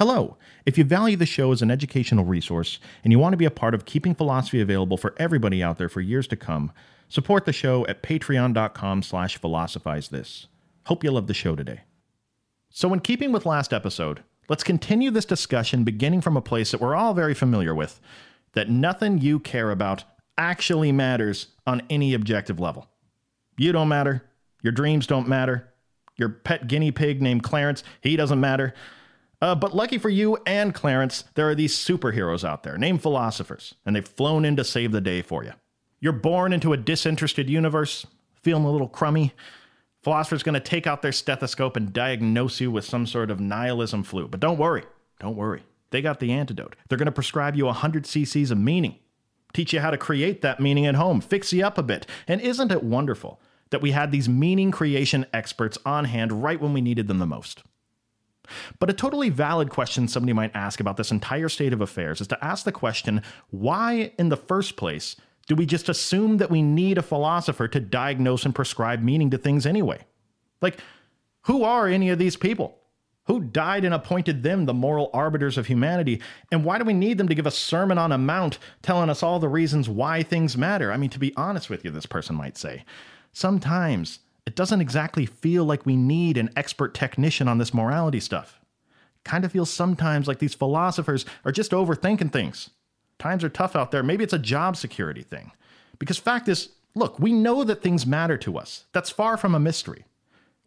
Hello. If you value the show as an educational resource and you want to be a part of keeping philosophy available for everybody out there for years to come, support the show at patreon.com slash philosophize this. Hope you love the show today. So in keeping with last episode, let's continue this discussion beginning from a place that we're all very familiar with, that nothing you care about actually matters on any objective level. You don't matter. Your dreams don't matter. Your pet guinea pig named Clarence, he doesn't matter. Uh, but lucky for you and Clarence, there are these superheroes out there named philosophers, and they've flown in to save the day for you. You're born into a disinterested universe, feeling a little crummy. Philosopher's going to take out their stethoscope and diagnose you with some sort of nihilism flu. But don't worry, don't worry. They got the antidote. They're going to prescribe you 100 cc's of meaning, teach you how to create that meaning at home, fix you up a bit. And isn't it wonderful that we had these meaning creation experts on hand right when we needed them the most? But a totally valid question somebody might ask about this entire state of affairs is to ask the question why, in the first place, do we just assume that we need a philosopher to diagnose and prescribe meaning to things anyway? Like, who are any of these people? Who died and appointed them the moral arbiters of humanity? And why do we need them to give a sermon on a mount telling us all the reasons why things matter? I mean, to be honest with you, this person might say, sometimes it doesn't exactly feel like we need an expert technician on this morality stuff. Kind of feels sometimes like these philosophers are just overthinking things. Times are tough out there. Maybe it's a job security thing. Because fact is, look, we know that things matter to us. That's far from a mystery.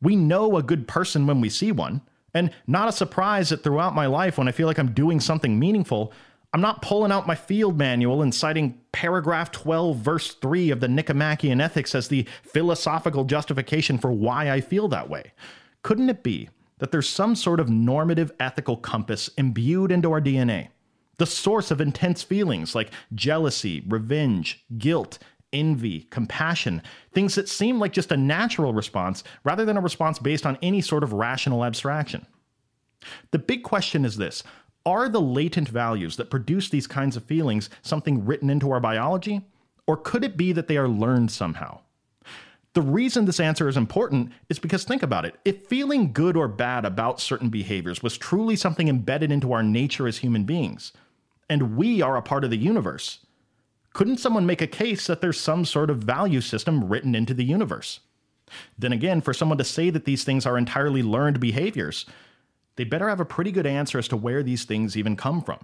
We know a good person when we see one, and not a surprise that throughout my life, when I feel like I'm doing something meaningful, I'm not pulling out my field manual and citing paragraph 12, verse 3 of the Nicomachean Ethics as the philosophical justification for why I feel that way. Couldn't it be that there's some sort of normative ethical compass imbued into our DNA? The source of intense feelings like jealousy, revenge, guilt, envy, compassion, things that seem like just a natural response rather than a response based on any sort of rational abstraction. The big question is this are the latent values that produce these kinds of feelings something written into our biology? Or could it be that they are learned somehow? The reason this answer is important is because think about it. If feeling good or bad about certain behaviors was truly something embedded into our nature as human beings, and we are a part of the universe, couldn't someone make a case that there's some sort of value system written into the universe? Then again, for someone to say that these things are entirely learned behaviors, they better have a pretty good answer as to where these things even come from.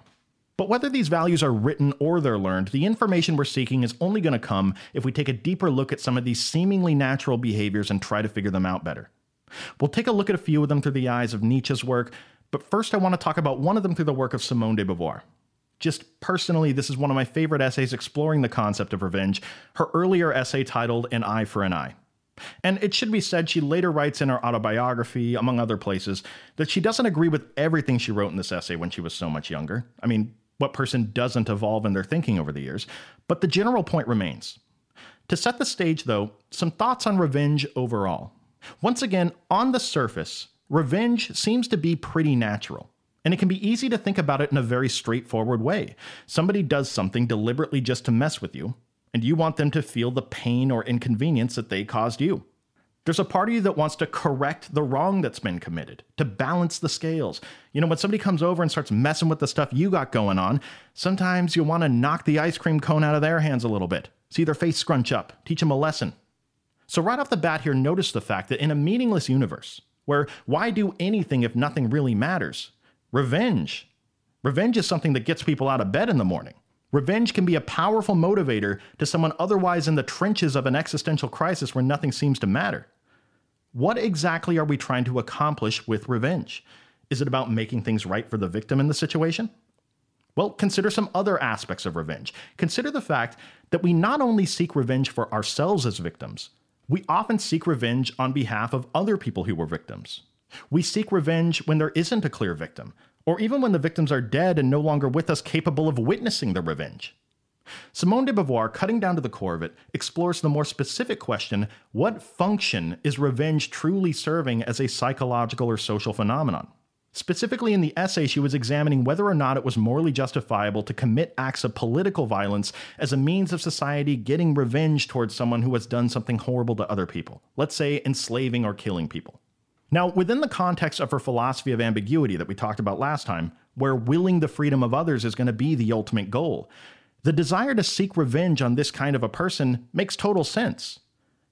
But whether these values are written or they're learned, the information we're seeking is only going to come if we take a deeper look at some of these seemingly natural behaviors and try to figure them out better. We'll take a look at a few of them through the eyes of Nietzsche's work, but first I want to talk about one of them through the work of Simone de Beauvoir. Just personally, this is one of my favorite essays exploring the concept of revenge, her earlier essay titled An Eye for an Eye. And it should be said, she later writes in her autobiography, among other places, that she doesn't agree with everything she wrote in this essay when she was so much younger. I mean, what person doesn't evolve in their thinking over the years? But the general point remains. To set the stage, though, some thoughts on revenge overall. Once again, on the surface, revenge seems to be pretty natural. And it can be easy to think about it in a very straightforward way. Somebody does something deliberately just to mess with you, and you want them to feel the pain or inconvenience that they caused you. There's a part of you that wants to correct the wrong that's been committed, to balance the scales. You know, when somebody comes over and starts messing with the stuff you got going on, sometimes you want to knock the ice cream cone out of their hands a little bit, see their face scrunch up, teach them a lesson. So, right off the bat here, notice the fact that in a meaningless universe, where why do anything if nothing really matters? Revenge. Revenge is something that gets people out of bed in the morning. Revenge can be a powerful motivator to someone otherwise in the trenches of an existential crisis where nothing seems to matter. What exactly are we trying to accomplish with revenge? Is it about making things right for the victim in the situation? Well, consider some other aspects of revenge. Consider the fact that we not only seek revenge for ourselves as victims, we often seek revenge on behalf of other people who were victims. We seek revenge when there isn't a clear victim, or even when the victims are dead and no longer with us capable of witnessing the revenge. Simone de Beauvoir, cutting down to the core of it, explores the more specific question what function is revenge truly serving as a psychological or social phenomenon? Specifically, in the essay, she was examining whether or not it was morally justifiable to commit acts of political violence as a means of society getting revenge towards someone who has done something horrible to other people, let's say enslaving or killing people. Now, within the context of her philosophy of ambiguity that we talked about last time, where willing the freedom of others is going to be the ultimate goal, the desire to seek revenge on this kind of a person makes total sense.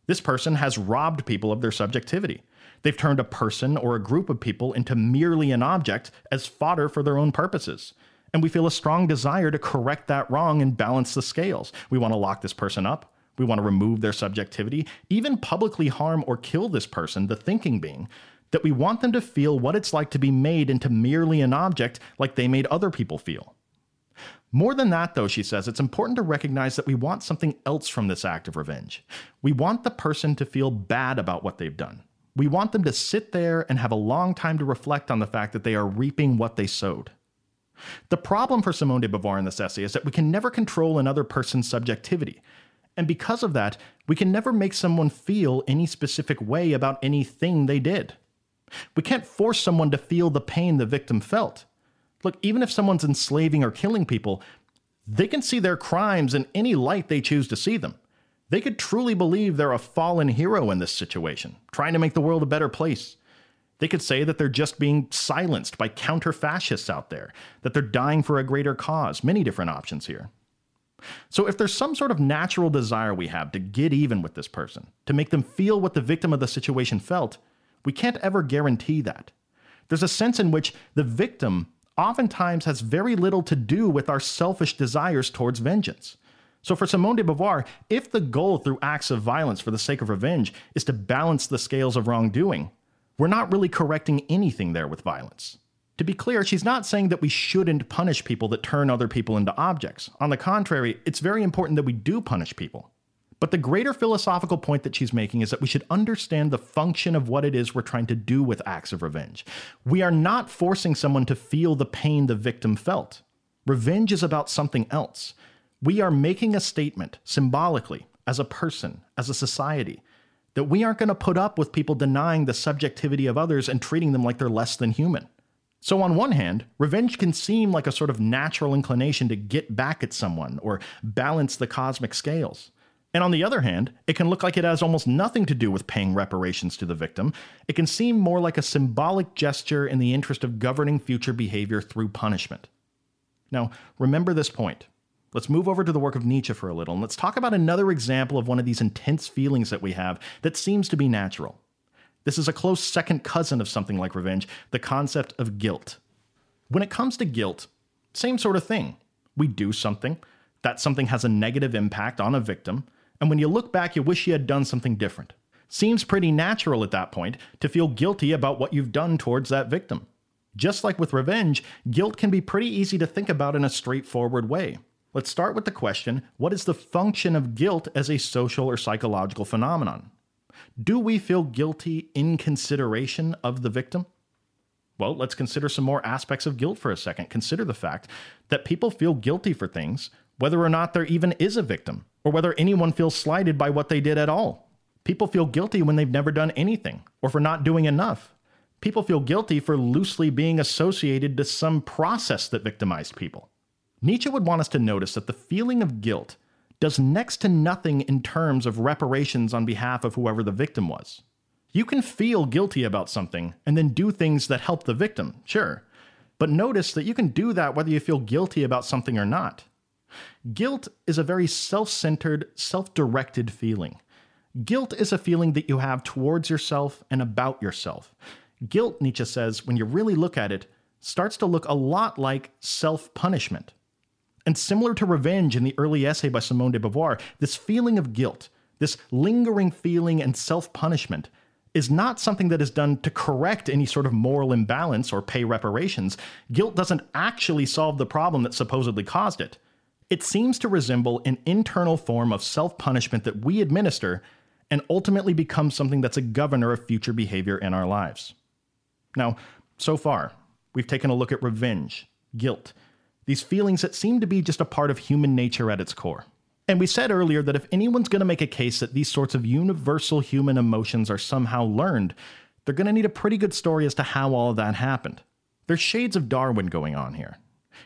This person has robbed people of their subjectivity. They've turned a person or a group of people into merely an object as fodder for their own purposes. And we feel a strong desire to correct that wrong and balance the scales. We want to lock this person up. We want to remove their subjectivity, even publicly harm or kill this person, the thinking being, that we want them to feel what it's like to be made into merely an object like they made other people feel. More than that, though, she says, it's important to recognize that we want something else from this act of revenge. We want the person to feel bad about what they've done. We want them to sit there and have a long time to reflect on the fact that they are reaping what they sowed. The problem for Simone de Beauvoir in this essay is that we can never control another person's subjectivity. And because of that, we can never make someone feel any specific way about anything they did. We can't force someone to feel the pain the victim felt. Look, even if someone's enslaving or killing people, they can see their crimes in any light they choose to see them. They could truly believe they're a fallen hero in this situation, trying to make the world a better place. They could say that they're just being silenced by counter fascists out there, that they're dying for a greater cause. Many different options here. So, if there's some sort of natural desire we have to get even with this person, to make them feel what the victim of the situation felt, we can't ever guarantee that. There's a sense in which the victim oftentimes has very little to do with our selfish desires towards vengeance. So, for Simone de Beauvoir, if the goal through acts of violence for the sake of revenge is to balance the scales of wrongdoing, we're not really correcting anything there with violence. To be clear, she's not saying that we shouldn't punish people that turn other people into objects. On the contrary, it's very important that we do punish people. But the greater philosophical point that she's making is that we should understand the function of what it is we're trying to do with acts of revenge. We are not forcing someone to feel the pain the victim felt. Revenge is about something else. We are making a statement, symbolically, as a person, as a society, that we aren't going to put up with people denying the subjectivity of others and treating them like they're less than human. So, on one hand, revenge can seem like a sort of natural inclination to get back at someone or balance the cosmic scales. And on the other hand, it can look like it has almost nothing to do with paying reparations to the victim. It can seem more like a symbolic gesture in the interest of governing future behavior through punishment. Now, remember this point. Let's move over to the work of Nietzsche for a little, and let's talk about another example of one of these intense feelings that we have that seems to be natural. This is a close second cousin of something like revenge the concept of guilt. When it comes to guilt, same sort of thing. We do something, that something has a negative impact on a victim, and when you look back, you wish you had done something different. Seems pretty natural at that point to feel guilty about what you've done towards that victim. Just like with revenge, guilt can be pretty easy to think about in a straightforward way. Let's start with the question what is the function of guilt as a social or psychological phenomenon? Do we feel guilty in consideration of the victim? Well, let's consider some more aspects of guilt for a second. Consider the fact that people feel guilty for things, whether or not there even is a victim or whether anyone feels slighted by what they did at all. People feel guilty when they've never done anything or for not doing enough. People feel guilty for loosely being associated to some process that victimized people. Nietzsche would want us to notice that the feeling of guilt does next to nothing in terms of reparations on behalf of whoever the victim was. You can feel guilty about something and then do things that help the victim, sure. But notice that you can do that whether you feel guilty about something or not. Guilt is a very self centered, self directed feeling. Guilt is a feeling that you have towards yourself and about yourself. Guilt, Nietzsche says, when you really look at it, starts to look a lot like self punishment. And similar to revenge in the early essay by Simone de Beauvoir, this feeling of guilt, this lingering feeling and self punishment, is not something that is done to correct any sort of moral imbalance or pay reparations. Guilt doesn't actually solve the problem that supposedly caused it. It seems to resemble an internal form of self punishment that we administer and ultimately becomes something that's a governor of future behavior in our lives. Now, so far, we've taken a look at revenge, guilt, these feelings that seem to be just a part of human nature at its core. And we said earlier that if anyone's going to make a case that these sorts of universal human emotions are somehow learned, they're going to need a pretty good story as to how all of that happened. There's shades of Darwin going on here.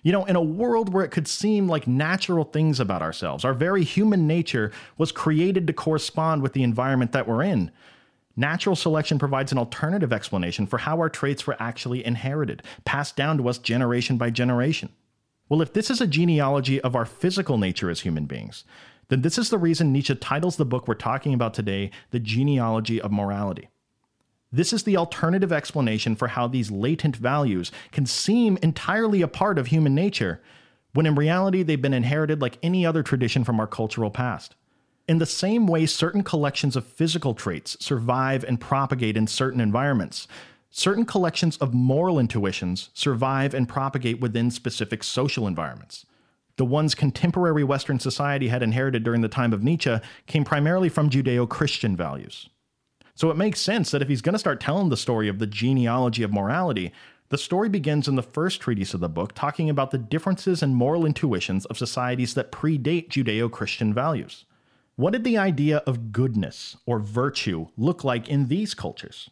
You know, in a world where it could seem like natural things about ourselves, our very human nature was created to correspond with the environment that we're in. Natural selection provides an alternative explanation for how our traits were actually inherited, passed down to us generation by generation. Well, if this is a genealogy of our physical nature as human beings, then this is the reason Nietzsche titles the book we're talking about today The Genealogy of Morality. This is the alternative explanation for how these latent values can seem entirely a part of human nature, when in reality they've been inherited like any other tradition from our cultural past. In the same way, certain collections of physical traits survive and propagate in certain environments, certain collections of moral intuitions survive and propagate within specific social environments. The ones contemporary Western society had inherited during the time of Nietzsche came primarily from Judeo Christian values. So it makes sense that if he's going to start telling the story of the genealogy of morality, the story begins in the first treatise of the book talking about the differences in moral intuitions of societies that predate Judeo Christian values. What did the idea of goodness or virtue look like in these cultures?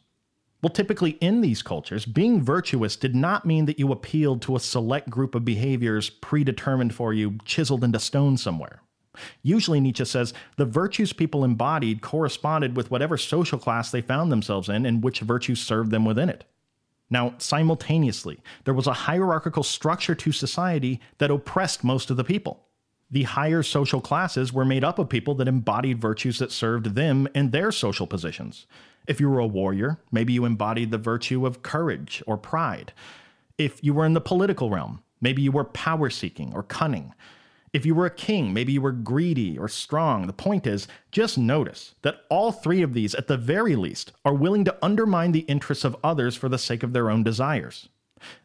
Well, typically in these cultures, being virtuous did not mean that you appealed to a select group of behaviors predetermined for you, chiseled into stone somewhere. Usually, Nietzsche says the virtues people embodied corresponded with whatever social class they found themselves in and which virtues served them within it. Now, simultaneously, there was a hierarchical structure to society that oppressed most of the people. The higher social classes were made up of people that embodied virtues that served them and their social positions. If you were a warrior, maybe you embodied the virtue of courage or pride. If you were in the political realm, maybe you were power seeking or cunning. If you were a king, maybe you were greedy or strong. The point is, just notice that all three of these, at the very least, are willing to undermine the interests of others for the sake of their own desires.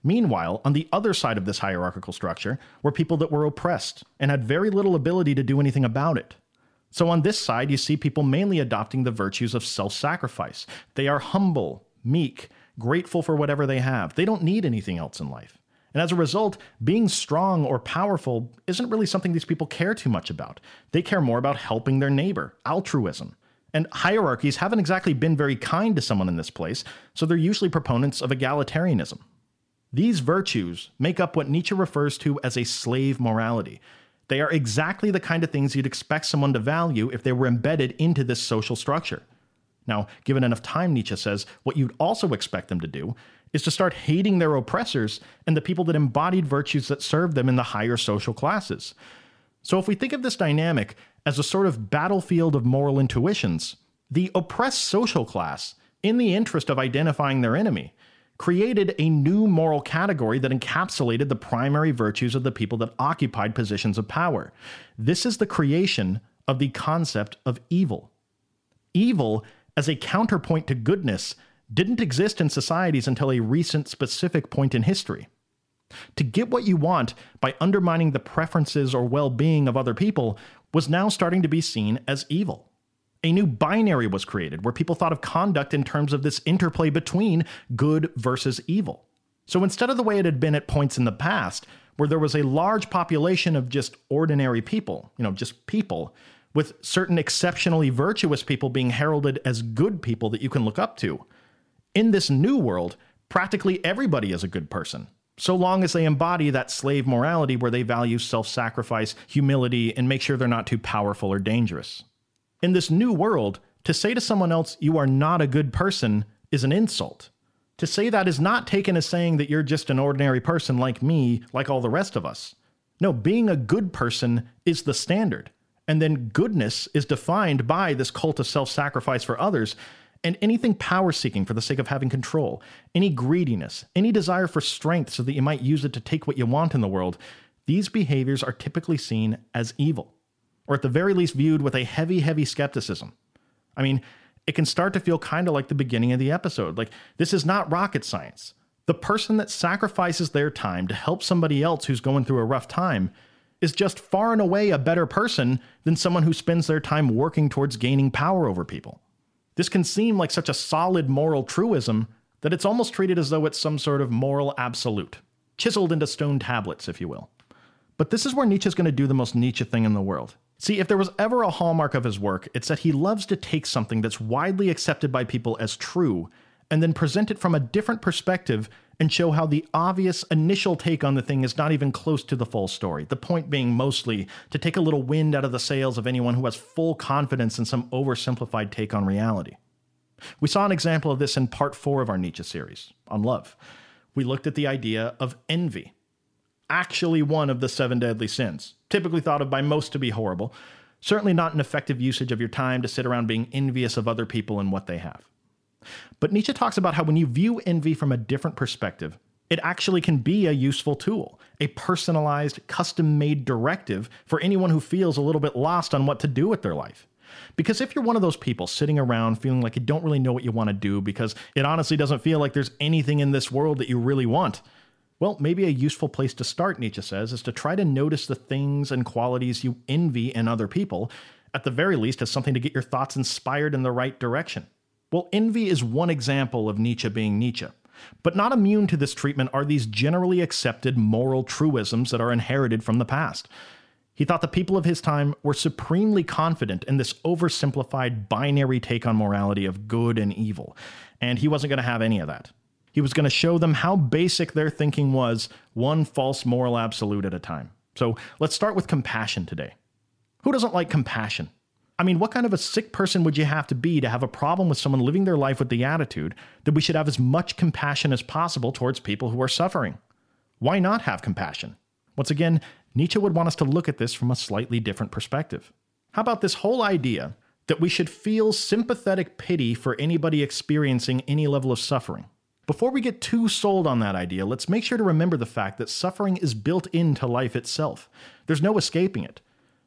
Meanwhile, on the other side of this hierarchical structure were people that were oppressed and had very little ability to do anything about it. So on this side, you see people mainly adopting the virtues of self sacrifice. They are humble, meek, grateful for whatever they have. They don't need anything else in life. And as a result, being strong or powerful isn't really something these people care too much about. They care more about helping their neighbor, altruism. And hierarchies haven't exactly been very kind to someone in this place, so they're usually proponents of egalitarianism. These virtues make up what Nietzsche refers to as a slave morality. They are exactly the kind of things you'd expect someone to value if they were embedded into this social structure. Now, given enough time, Nietzsche says, what you'd also expect them to do is to start hating their oppressors and the people that embodied virtues that served them in the higher social classes. So, if we think of this dynamic as a sort of battlefield of moral intuitions, the oppressed social class, in the interest of identifying their enemy, created a new moral category that encapsulated the primary virtues of the people that occupied positions of power. This is the creation of the concept of evil. Evil, as a counterpoint to goodness, didn't exist in societies until a recent specific point in history. To get what you want by undermining the preferences or well being of other people was now starting to be seen as evil. A new binary was created where people thought of conduct in terms of this interplay between good versus evil. So instead of the way it had been at points in the past, where there was a large population of just ordinary people, you know, just people, with certain exceptionally virtuous people being heralded as good people that you can look up to, in this new world, practically everybody is a good person, so long as they embody that slave morality where they value self sacrifice, humility, and make sure they're not too powerful or dangerous. In this new world, to say to someone else, you are not a good person, is an insult. To say that is not taken as saying that you're just an ordinary person like me, like all the rest of us. No, being a good person is the standard. And then goodness is defined by this cult of self sacrifice for others and anything power seeking for the sake of having control, any greediness, any desire for strength so that you might use it to take what you want in the world, these behaviors are typically seen as evil, or at the very least viewed with a heavy, heavy skepticism. I mean, it can start to feel kind of like the beginning of the episode. Like, this is not rocket science. The person that sacrifices their time to help somebody else who's going through a rough time is just far and away a better person than someone who spends their time working towards gaining power over people. This can seem like such a solid moral truism that it's almost treated as though it's some sort of moral absolute, chiseled into stone tablets, if you will. But this is where Nietzsche's going to do the most Nietzsche thing in the world. See, if there was ever a hallmark of his work, it's that he loves to take something that's widely accepted by people as true and then present it from a different perspective and show how the obvious initial take on the thing is not even close to the full story. The point being mostly to take a little wind out of the sails of anyone who has full confidence in some oversimplified take on reality. We saw an example of this in part four of our Nietzsche series on love. We looked at the idea of envy, actually one of the seven deadly sins, typically thought of by most to be horrible, certainly not an effective usage of your time to sit around being envious of other people and what they have. But Nietzsche talks about how when you view envy from a different perspective, it actually can be a useful tool, a personalized, custom made directive for anyone who feels a little bit lost on what to do with their life. Because if you're one of those people sitting around feeling like you don't really know what you want to do because it honestly doesn't feel like there's anything in this world that you really want, well, maybe a useful place to start, Nietzsche says, is to try to notice the things and qualities you envy in other people, at the very least, as something to get your thoughts inspired in the right direction. Well, envy is one example of Nietzsche being Nietzsche. But not immune to this treatment are these generally accepted moral truisms that are inherited from the past. He thought the people of his time were supremely confident in this oversimplified binary take on morality of good and evil, and he wasn't going to have any of that. He was going to show them how basic their thinking was, one false moral absolute at a time. So let's start with compassion today. Who doesn't like compassion? I mean, what kind of a sick person would you have to be to have a problem with someone living their life with the attitude that we should have as much compassion as possible towards people who are suffering? Why not have compassion? Once again, Nietzsche would want us to look at this from a slightly different perspective. How about this whole idea that we should feel sympathetic pity for anybody experiencing any level of suffering? Before we get too sold on that idea, let's make sure to remember the fact that suffering is built into life itself. There's no escaping it.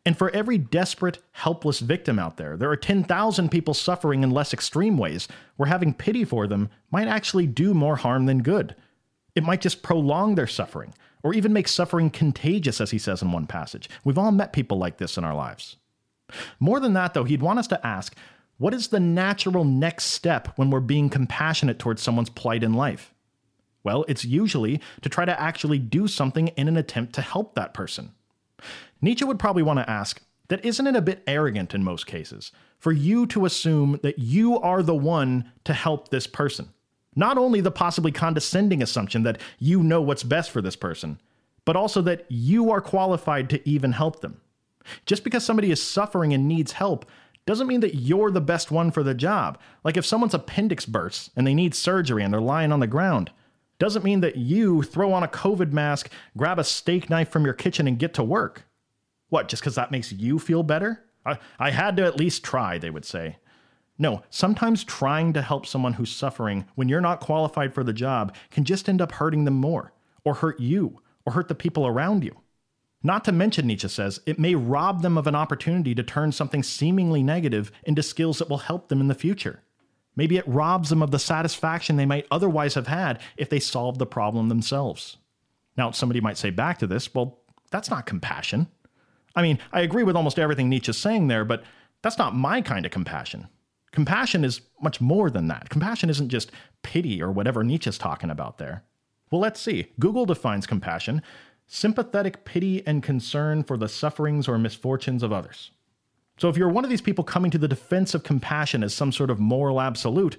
And for every desperate, helpless victim out there, there are 10,000 people suffering in less extreme ways where having pity for them might actually do more harm than good. It might just prolong their suffering, or even make suffering contagious, as he says in one passage. We've all met people like this in our lives. More than that, though, he'd want us to ask what is the natural next step when we're being compassionate towards someone's plight in life? Well, it's usually to try to actually do something in an attempt to help that person. Nietzsche would probably want to ask that isn't it a bit arrogant in most cases for you to assume that you are the one to help this person? Not only the possibly condescending assumption that you know what's best for this person, but also that you are qualified to even help them. Just because somebody is suffering and needs help doesn't mean that you're the best one for the job. Like if someone's appendix bursts and they need surgery and they're lying on the ground, doesn't mean that you throw on a COVID mask, grab a steak knife from your kitchen, and get to work. What, just because that makes you feel better? I, I had to at least try, they would say. No, sometimes trying to help someone who's suffering when you're not qualified for the job can just end up hurting them more, or hurt you, or hurt the people around you. Not to mention, Nietzsche says, it may rob them of an opportunity to turn something seemingly negative into skills that will help them in the future. Maybe it robs them of the satisfaction they might otherwise have had if they solved the problem themselves. Now, somebody might say back to this, well, that's not compassion. I mean, I agree with almost everything Nietzsche's saying there, but that's not my kind of compassion. Compassion is much more than that. Compassion isn't just pity or whatever Nietzsche's talking about there. Well, let's see. Google defines compassion sympathetic pity and concern for the sufferings or misfortunes of others. So if you're one of these people coming to the defense of compassion as some sort of moral absolute,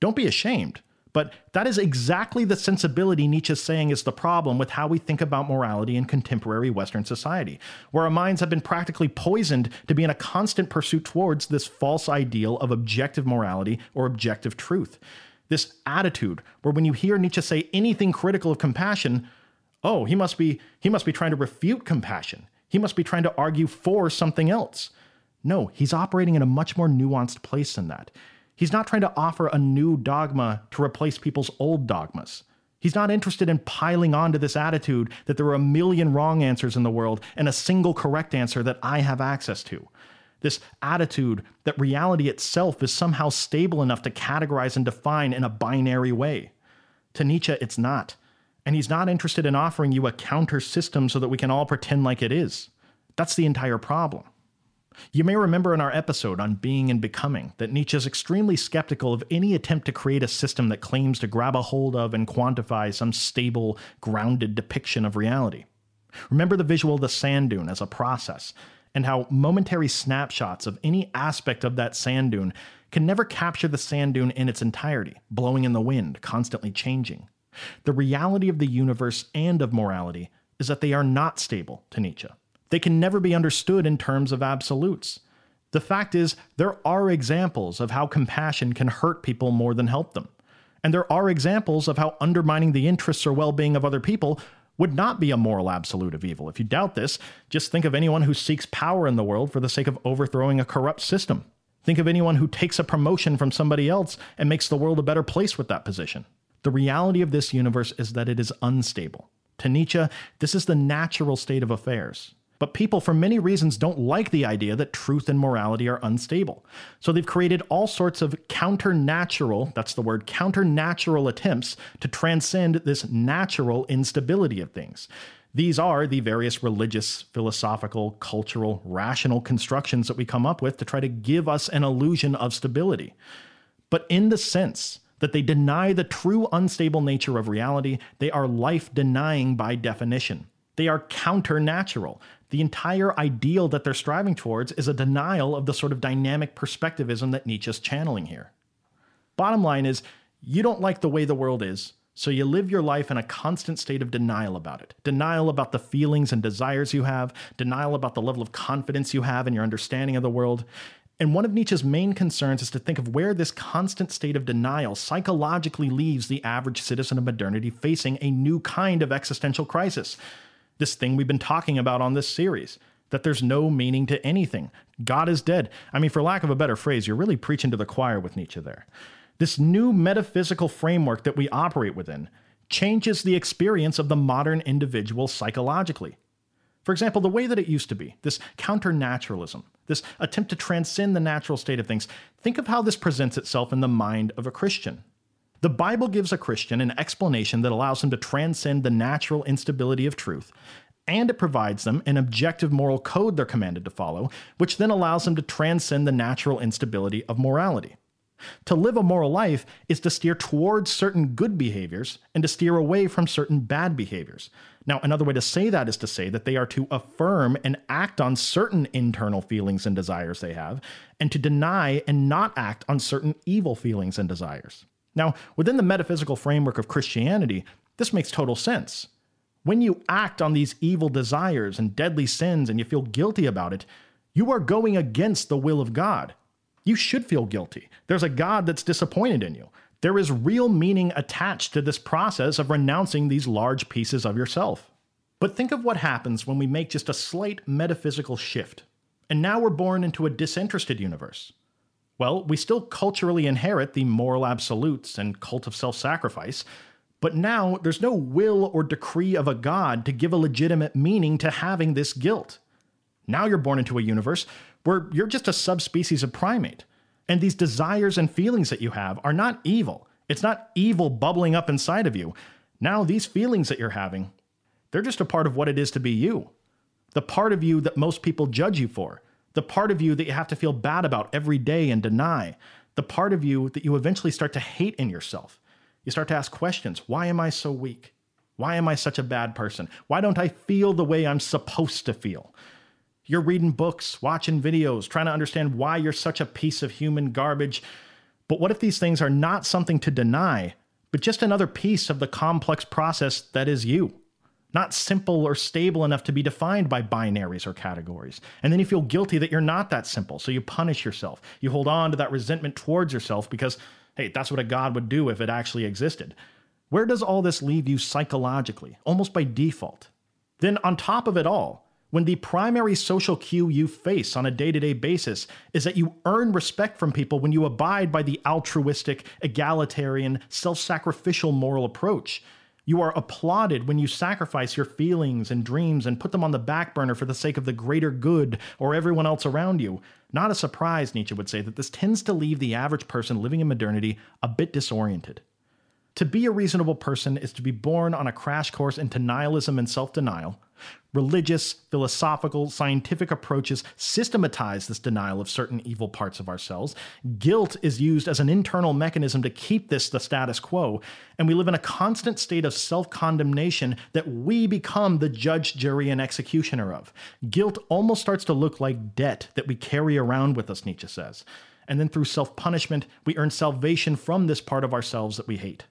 don't be ashamed. But that is exactly the sensibility Nietzsche's saying is the problem with how we think about morality in contemporary Western society, where our minds have been practically poisoned to be in a constant pursuit towards this false ideal of objective morality or objective truth. This attitude where when you hear Nietzsche say anything critical of compassion, oh, he must be he must be trying to refute compassion. He must be trying to argue for something else. No, he's operating in a much more nuanced place than that. He's not trying to offer a new dogma to replace people's old dogmas. He's not interested in piling onto this attitude that there are a million wrong answers in the world and a single correct answer that I have access to. This attitude that reality itself is somehow stable enough to categorize and define in a binary way. To Nietzsche, it's not and he's not interested in offering you a counter system so that we can all pretend like it is. That's the entire problem. You may remember in our episode on being and becoming that Nietzsche is extremely skeptical of any attempt to create a system that claims to grab a hold of and quantify some stable, grounded depiction of reality. Remember the visual of the sand dune as a process, and how momentary snapshots of any aspect of that sand dune can never capture the sand dune in its entirety, blowing in the wind, constantly changing. The reality of the universe and of morality is that they are not stable to Nietzsche. They can never be understood in terms of absolutes. The fact is, there are examples of how compassion can hurt people more than help them. And there are examples of how undermining the interests or well being of other people would not be a moral absolute of evil. If you doubt this, just think of anyone who seeks power in the world for the sake of overthrowing a corrupt system. Think of anyone who takes a promotion from somebody else and makes the world a better place with that position. The reality of this universe is that it is unstable. To Nietzsche, this is the natural state of affairs. But people, for many reasons, don't like the idea that truth and morality are unstable. So they've created all sorts of counter-natural, that's the word, counter-natural attempts to transcend this natural instability of things. These are the various religious, philosophical, cultural, rational constructions that we come up with to try to give us an illusion of stability. But in the sense that they deny the true unstable nature of reality, they are life denying by definition. They are counter natural. The entire ideal that they're striving towards is a denial of the sort of dynamic perspectivism that Nietzsche's channeling here. Bottom line is, you don't like the way the world is, so you live your life in a constant state of denial about it. Denial about the feelings and desires you have, denial about the level of confidence you have in your understanding of the world. And one of Nietzsche's main concerns is to think of where this constant state of denial psychologically leaves the average citizen of modernity facing a new kind of existential crisis this thing we've been talking about on this series that there's no meaning to anything. God is dead. I mean, for lack of a better phrase, you're really preaching to the choir with Nietzsche there. This new metaphysical framework that we operate within changes the experience of the modern individual psychologically. For example, the way that it used to be, this counternaturalism, this attempt to transcend the natural state of things, think of how this presents itself in the mind of a Christian. The Bible gives a Christian an explanation that allows him to transcend the natural instability of truth, and it provides them an objective moral code they're commanded to follow, which then allows them to transcend the natural instability of morality. To live a moral life is to steer towards certain good behaviors and to steer away from certain bad behaviors. Now, another way to say that is to say that they are to affirm and act on certain internal feelings and desires they have, and to deny and not act on certain evil feelings and desires. Now, within the metaphysical framework of Christianity, this makes total sense. When you act on these evil desires and deadly sins and you feel guilty about it, you are going against the will of God. You should feel guilty. There's a God that's disappointed in you. There is real meaning attached to this process of renouncing these large pieces of yourself. But think of what happens when we make just a slight metaphysical shift. And now we're born into a disinterested universe. Well, we still culturally inherit the moral absolutes and cult of self sacrifice, but now there's no will or decree of a god to give a legitimate meaning to having this guilt. Now you're born into a universe where you're just a subspecies of primate. And these desires and feelings that you have are not evil. It's not evil bubbling up inside of you. Now, these feelings that you're having, they're just a part of what it is to be you. The part of you that most people judge you for the part of you that you have to feel bad about every day and deny, the part of you that you eventually start to hate in yourself. You start to ask questions Why am I so weak? Why am I such a bad person? Why don't I feel the way I'm supposed to feel? You're reading books, watching videos, trying to understand why you're such a piece of human garbage. But what if these things are not something to deny, but just another piece of the complex process that is you? not simple or stable enough to be defined by binaries or categories. And then you feel guilty that you're not that simple, so you punish yourself. You hold on to that resentment towards yourself because, hey, that's what a God would do if it actually existed. Where does all this leave you psychologically, almost by default? Then, on top of it all, when the primary social cue you face on a day to day basis is that you earn respect from people when you abide by the altruistic, egalitarian, self sacrificial moral approach, you are applauded when you sacrifice your feelings and dreams and put them on the back burner for the sake of the greater good or everyone else around you. Not a surprise, Nietzsche would say, that this tends to leave the average person living in modernity a bit disoriented. To be a reasonable person is to be born on a crash course into nihilism and self denial, Religious, philosophical, scientific approaches systematize this denial of certain evil parts of ourselves. Guilt is used as an internal mechanism to keep this the status quo, and we live in a constant state of self condemnation that we become the judge, jury, and executioner of. Guilt almost starts to look like debt that we carry around with us, Nietzsche says. And then through self punishment, we earn salvation from this part of ourselves that we hate.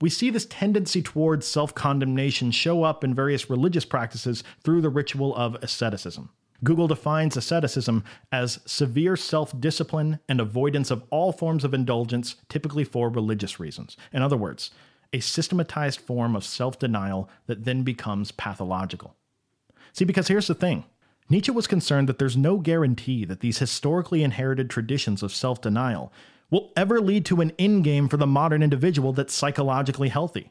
We see this tendency towards self condemnation show up in various religious practices through the ritual of asceticism. Google defines asceticism as severe self discipline and avoidance of all forms of indulgence, typically for religious reasons. In other words, a systematized form of self denial that then becomes pathological. See, because here's the thing Nietzsche was concerned that there's no guarantee that these historically inherited traditions of self denial will ever lead to an end game for the modern individual that's psychologically healthy.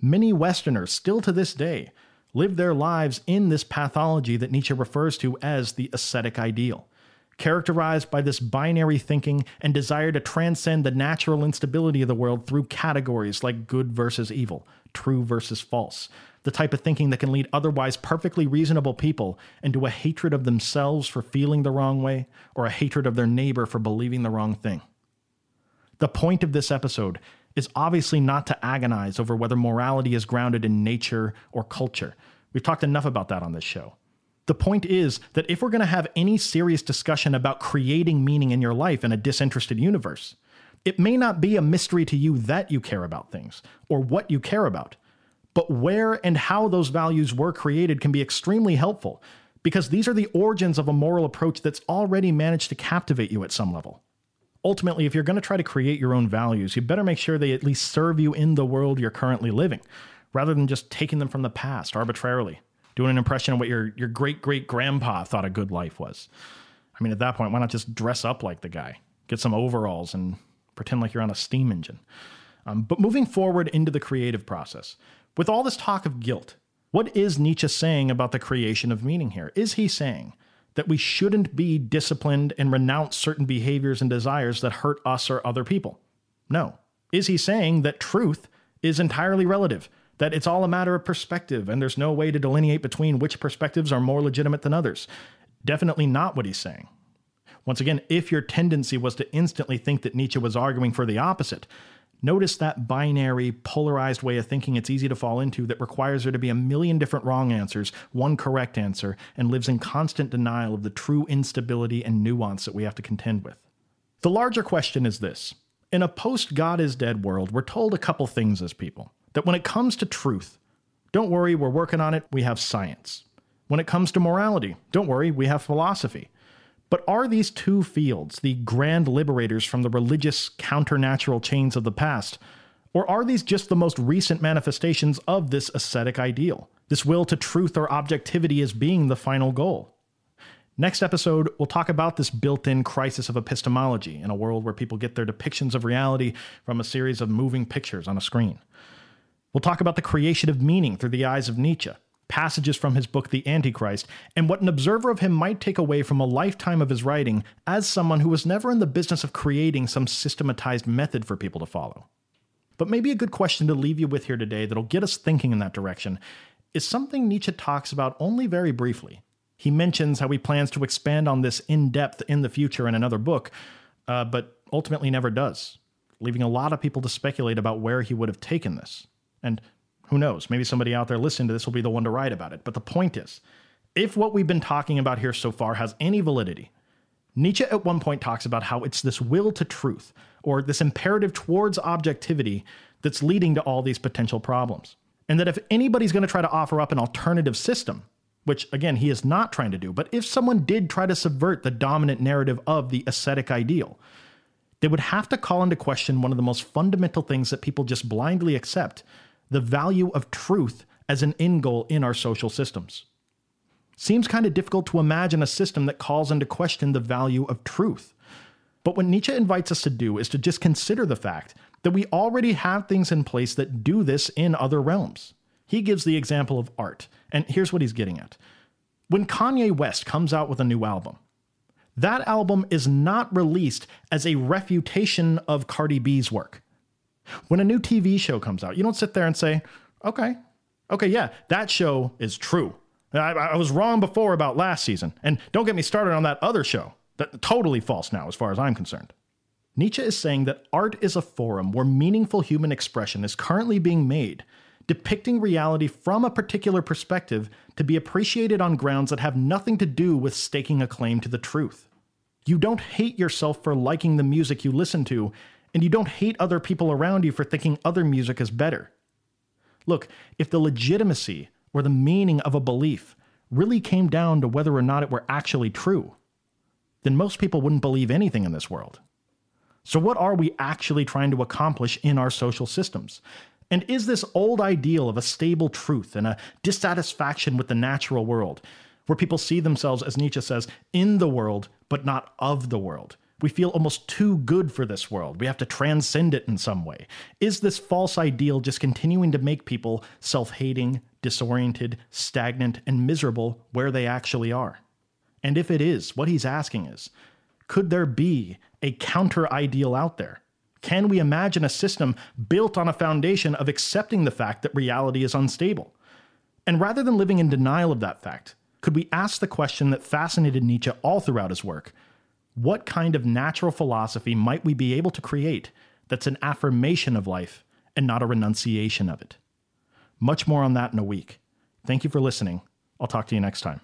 Many Westerners, still to this day, live their lives in this pathology that Nietzsche refers to as the ascetic ideal, characterized by this binary thinking and desire to transcend the natural instability of the world through categories like good versus evil, true versus false, the type of thinking that can lead otherwise perfectly reasonable people into a hatred of themselves for feeling the wrong way or a hatred of their neighbor for believing the wrong thing. The point of this episode is obviously not to agonize over whether morality is grounded in nature or culture. We've talked enough about that on this show. The point is that if we're going to have any serious discussion about creating meaning in your life in a disinterested universe, it may not be a mystery to you that you care about things or what you care about, but where and how those values were created can be extremely helpful because these are the origins of a moral approach that's already managed to captivate you at some level ultimately, if you're going to try to create your own values, you better make sure they at least serve you in the world you're currently living, rather than just taking them from the past arbitrarily, doing an impression of what your, your great great grandpa thought a good life was. I mean, at that point, why not just dress up like the guy, get some overalls, and pretend like you're on a steam engine? Um, but moving forward into the creative process, with all this talk of guilt, what is Nietzsche saying about the creation of meaning here? Is he saying that we shouldn't be disciplined and renounce certain behaviors and desires that hurt us or other people? No. Is he saying that truth is entirely relative, that it's all a matter of perspective and there's no way to delineate between which perspectives are more legitimate than others? Definitely not what he's saying. Once again, if your tendency was to instantly think that Nietzsche was arguing for the opposite, Notice that binary, polarized way of thinking it's easy to fall into that requires there to be a million different wrong answers, one correct answer, and lives in constant denial of the true instability and nuance that we have to contend with. The larger question is this In a post God is dead world, we're told a couple things as people. That when it comes to truth, don't worry, we're working on it, we have science. When it comes to morality, don't worry, we have philosophy. But are these two fields the grand liberators from the religious counternatural chains of the past? Or are these just the most recent manifestations of this ascetic ideal? This will to truth or objectivity as being the final goal? Next episode, we'll talk about this built in crisis of epistemology in a world where people get their depictions of reality from a series of moving pictures on a screen. We'll talk about the creation of meaning through the eyes of Nietzsche passages from his book The Antichrist, and what an observer of him might take away from a lifetime of his writing as someone who was never in the business of creating some systematized method for people to follow. But maybe a good question to leave you with here today that'll get us thinking in that direction is something Nietzsche talks about only very briefly. He mentions how he plans to expand on this in depth in the future in another book, uh, but ultimately never does, leaving a lot of people to speculate about where he would have taken this. And who knows? Maybe somebody out there listening to this will be the one to write about it. But the point is, if what we've been talking about here so far has any validity, Nietzsche at one point talks about how it's this will to truth, or this imperative towards objectivity, that's leading to all these potential problems. And that if anybody's going to try to offer up an alternative system, which again, he is not trying to do, but if someone did try to subvert the dominant narrative of the ascetic ideal, they would have to call into question one of the most fundamental things that people just blindly accept, the value of truth as an end goal in our social systems. Seems kind of difficult to imagine a system that calls into question the value of truth. But what Nietzsche invites us to do is to just consider the fact that we already have things in place that do this in other realms. He gives the example of art, and here's what he's getting at. When Kanye West comes out with a new album, that album is not released as a refutation of Cardi B's work. When a new TV show comes out, you don't sit there and say, okay, okay, yeah, that show is true. I, I was wrong before about last season. And don't get me started on that other show. That totally false now, as far as I'm concerned. Nietzsche is saying that art is a forum where meaningful human expression is currently being made, depicting reality from a particular perspective to be appreciated on grounds that have nothing to do with staking a claim to the truth. You don't hate yourself for liking the music you listen to and you don't hate other people around you for thinking other music is better. Look, if the legitimacy or the meaning of a belief really came down to whether or not it were actually true, then most people wouldn't believe anything in this world. So, what are we actually trying to accomplish in our social systems? And is this old ideal of a stable truth and a dissatisfaction with the natural world, where people see themselves, as Nietzsche says, in the world, but not of the world? We feel almost too good for this world. We have to transcend it in some way. Is this false ideal just continuing to make people self hating, disoriented, stagnant, and miserable where they actually are? And if it is, what he's asking is could there be a counter ideal out there? Can we imagine a system built on a foundation of accepting the fact that reality is unstable? And rather than living in denial of that fact, could we ask the question that fascinated Nietzsche all throughout his work? What kind of natural philosophy might we be able to create that's an affirmation of life and not a renunciation of it? Much more on that in a week. Thank you for listening. I'll talk to you next time.